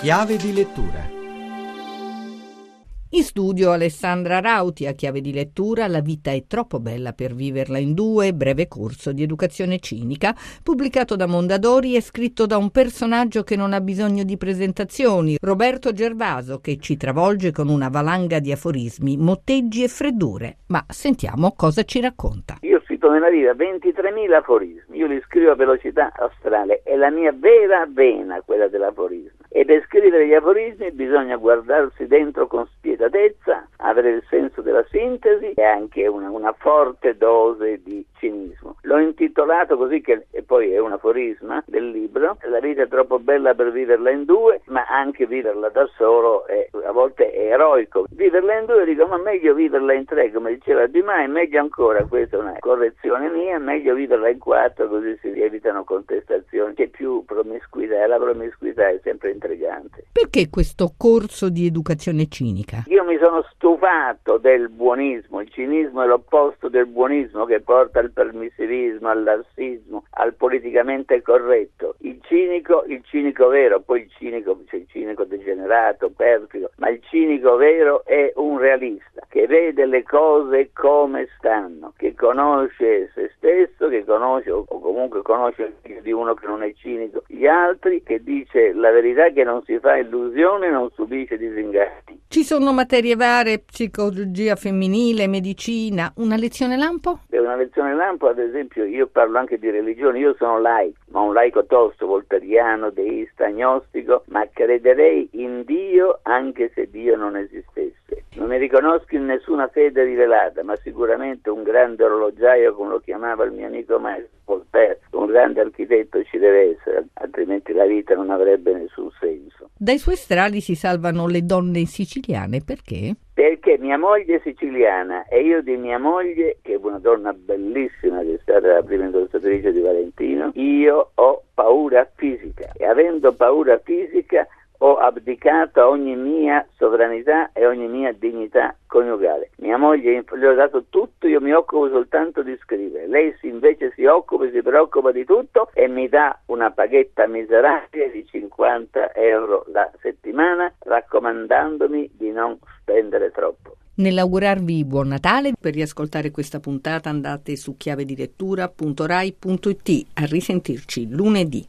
Chiave di lettura in studio Alessandra Rauti a chiave di lettura La vita è troppo bella per viverla in due, breve corso di educazione cinica, pubblicato da Mondadori e scritto da un personaggio che non ha bisogno di presentazioni, Roberto Gervaso, che ci travolge con una valanga di aforismi, motteggi e freddure. Ma sentiamo cosa ci racconta. Io ho scritto nella vita 23.000 aforismi, io li scrivo a velocità astrale, è la mia vera vena quella dell'aforismo. E per scrivere gli aforismi bisogna guardarsi dentro con spietatezza, avere il senso della sintesi e anche una, una forte dose di cinismo. L'ho intitolato così che e poi è un aforisma del libro, la vita è troppo bella per viverla in due, ma anche viverla da solo è, a volte è eroico. Viverla in due dico ma meglio viverla in tre, come diceva Di Mai, meglio ancora, questa è una correzione mia, meglio viverla in quattro così si evitano contestazioni. C'è più promiscuità, la promiscuità è sempre intrigante. Perché questo corso di educazione cinica? Io mi sono stufato del buonismo, il cinismo è l'opposto del buonismo che porta al permissivismo, al lassismo, al politicamente corretto. Il cinico, il cinico vero, poi il cinico, cioè il cinico degenerato, perfido, ma il cinico vero è un realista che vede le cose come stanno, che conosce se stesso, che conosce o comunque conosce più di uno che non è cinico gli altri, che dice la verità che non si fa illusione, non subisce disinganni. Ci sono materie varie, psicologia femminile, medicina, una lezione lampo? È una lezione lampo, ad esempio, io parlo anche di religione, io sono laico, ma un laico tosto, volteriano, deista, agnostico, ma crederei in Dio anche se Dio non esistesse. Non mi riconosco in nessuna fede rivelata, ma sicuramente un grande orologiaio, come lo chiamava il mio amico maestro Voltaire, un grande architetto ci deve essere, altrimenti la vita non avrebbe nessun senso. Dai suoi strali si salvano le donne siciliane, perché? Perché mia moglie è siciliana e io di mia moglie, che è una donna bellissima che è stata la prima indossatrice di Valentino, io ho paura fisica e avendo paura fisica ho abdicato a ogni mia sovranità e ogni mia dignità coniugale. Mia moglie le ho dato tutto, io mi occupo soltanto di scrivere. Lei invece si occupa e si preoccupa di tutto e mi dà una paghetta miserabile di 50 euro la settimana raccomandandomi di non spendere troppo. Nell'augurarvi buon Natale, per riascoltare questa puntata andate su chiavedilettura.rai.it. A risentirci lunedì.